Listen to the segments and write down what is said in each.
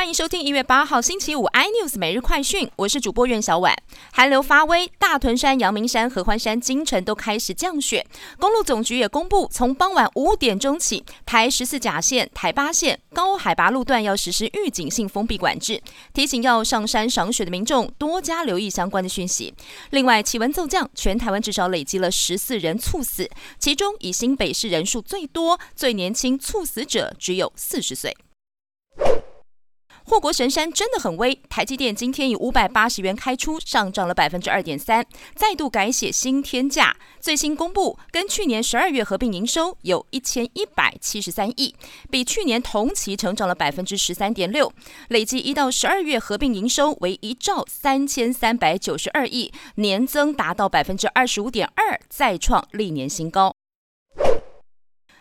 欢迎收听一月八号星期五 iNews 每日快讯，我是主播苑小婉。寒流发威，大屯山、阳明山、合欢山、金城都开始降雪。公路总局也公布，从傍晚五点钟起，台十四甲线、台八线高海拔路段要实施预警性封闭管制，提醒要上山赏雪的民众多加留意相关的讯息。另外，气温骤降，全台湾至少累积了十四人猝死，其中以新北市人数最多，最年轻猝死者只有四十岁。护国神山真的很威，台积电今天以五百八十元开出，上涨了百分之二点三，再度改写新天价。最新公布，跟去年十二月合并营收有一千一百七十三亿，比去年同期成长了百分之十三点六，累计一到十二月合并营收为一兆三千三百九十二亿，年增达到百分之二十五点二，再创历年新高。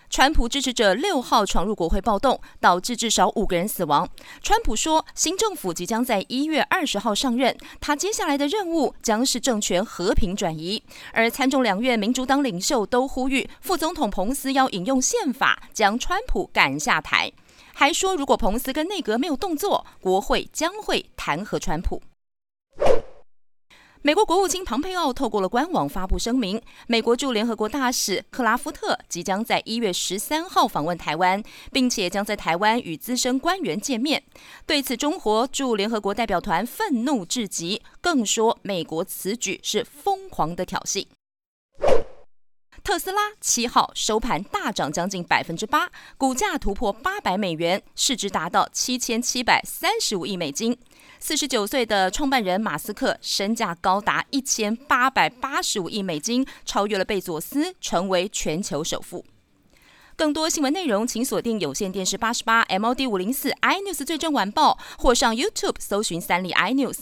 川普支持者六号闯入国会暴动，导致至少五个人死亡。川普说，新政府即将在一月二十号上任，他接下来的任务将是政权和平转移。而参众两院民主党领袖都呼吁副总统彭斯要引用宪法将川普赶下台，还说如果彭斯跟内阁没有动作，国会将会弹劾川普。美国国务卿庞佩奥透过了官网发布声明，美国驻联合国大使克拉夫特即将在一月十三号访问台湾，并且将在台湾与资深官员见面。对此，中国驻联合国代表团愤怒至极，更说美国此举是疯狂的挑衅。特斯拉七号收盘大涨将近百分之八，股价突破八百美元，市值达到七千七百三十五亿美金。四十九岁的创办人马斯克身价高达一千八百八十五亿美金，超越了贝佐斯，成为全球首富。更多新闻内容，请锁定有线电视八十八 MOD 五零四 iNews 最正晚报，或上 YouTube 搜寻三立 iNews。